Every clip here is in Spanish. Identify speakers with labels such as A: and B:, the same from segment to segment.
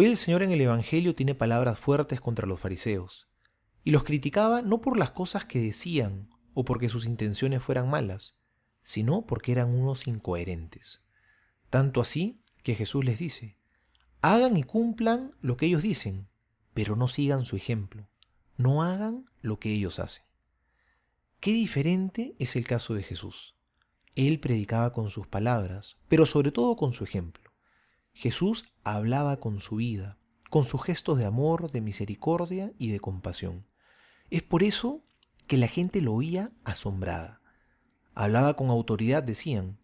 A: Hoy el Señor en el Evangelio tiene palabras fuertes contra los fariseos, y los criticaba no por las cosas que decían o porque sus intenciones fueran malas, sino porque eran unos incoherentes. Tanto así que Jesús les dice, hagan y cumplan lo que ellos dicen, pero no sigan su ejemplo, no hagan lo que ellos hacen. Qué diferente es el caso de Jesús. Él predicaba con sus palabras, pero sobre todo con su ejemplo. Jesús hablaba con su vida, con sus gestos de amor, de misericordia y de compasión. Es por eso que la gente lo oía asombrada. Hablaba con autoridad, decían,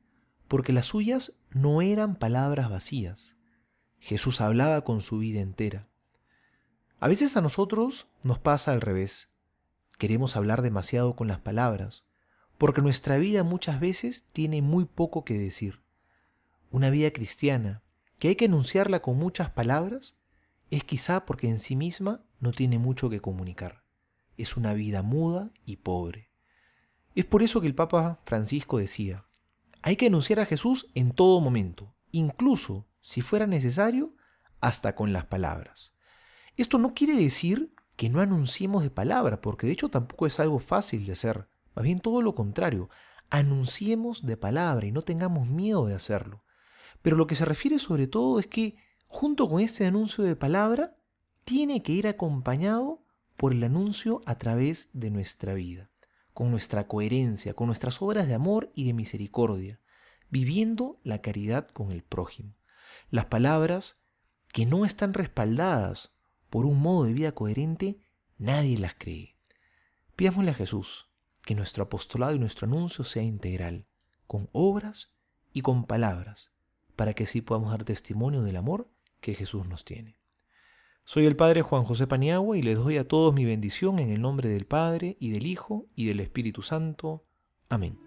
A: porque las suyas no eran palabras vacías. Jesús hablaba con su vida entera. A veces a nosotros nos pasa al revés. Queremos hablar demasiado con las palabras, porque nuestra vida muchas veces tiene muy poco que decir. Una vida cristiana, que hay que enunciarla con muchas palabras, es quizá porque en sí misma no tiene mucho que comunicar. Es una vida muda y pobre. Es por eso que el Papa Francisco decía, hay que anunciar a Jesús en todo momento, incluso, si fuera necesario, hasta con las palabras. Esto no quiere decir que no anunciemos de palabra, porque de hecho tampoco es algo fácil de hacer. Más bien todo lo contrario, anunciemos de palabra y no tengamos miedo de hacerlo. Pero lo que se refiere sobre todo es que junto con este anuncio de palabra, tiene que ir acompañado por el anuncio a través de nuestra vida, con nuestra coherencia, con nuestras obras de amor y de misericordia, viviendo la caridad con el prójimo. Las palabras que no están respaldadas por un modo de vida coherente, nadie las cree. Pidámosle a Jesús que nuestro apostolado y nuestro anuncio sea integral, con obras y con palabras, para que así podamos dar testimonio del amor que Jesús nos tiene. Soy el Padre Juan José Paniagua y les doy a todos mi bendición en el nombre del Padre y del Hijo y del Espíritu Santo. Amén.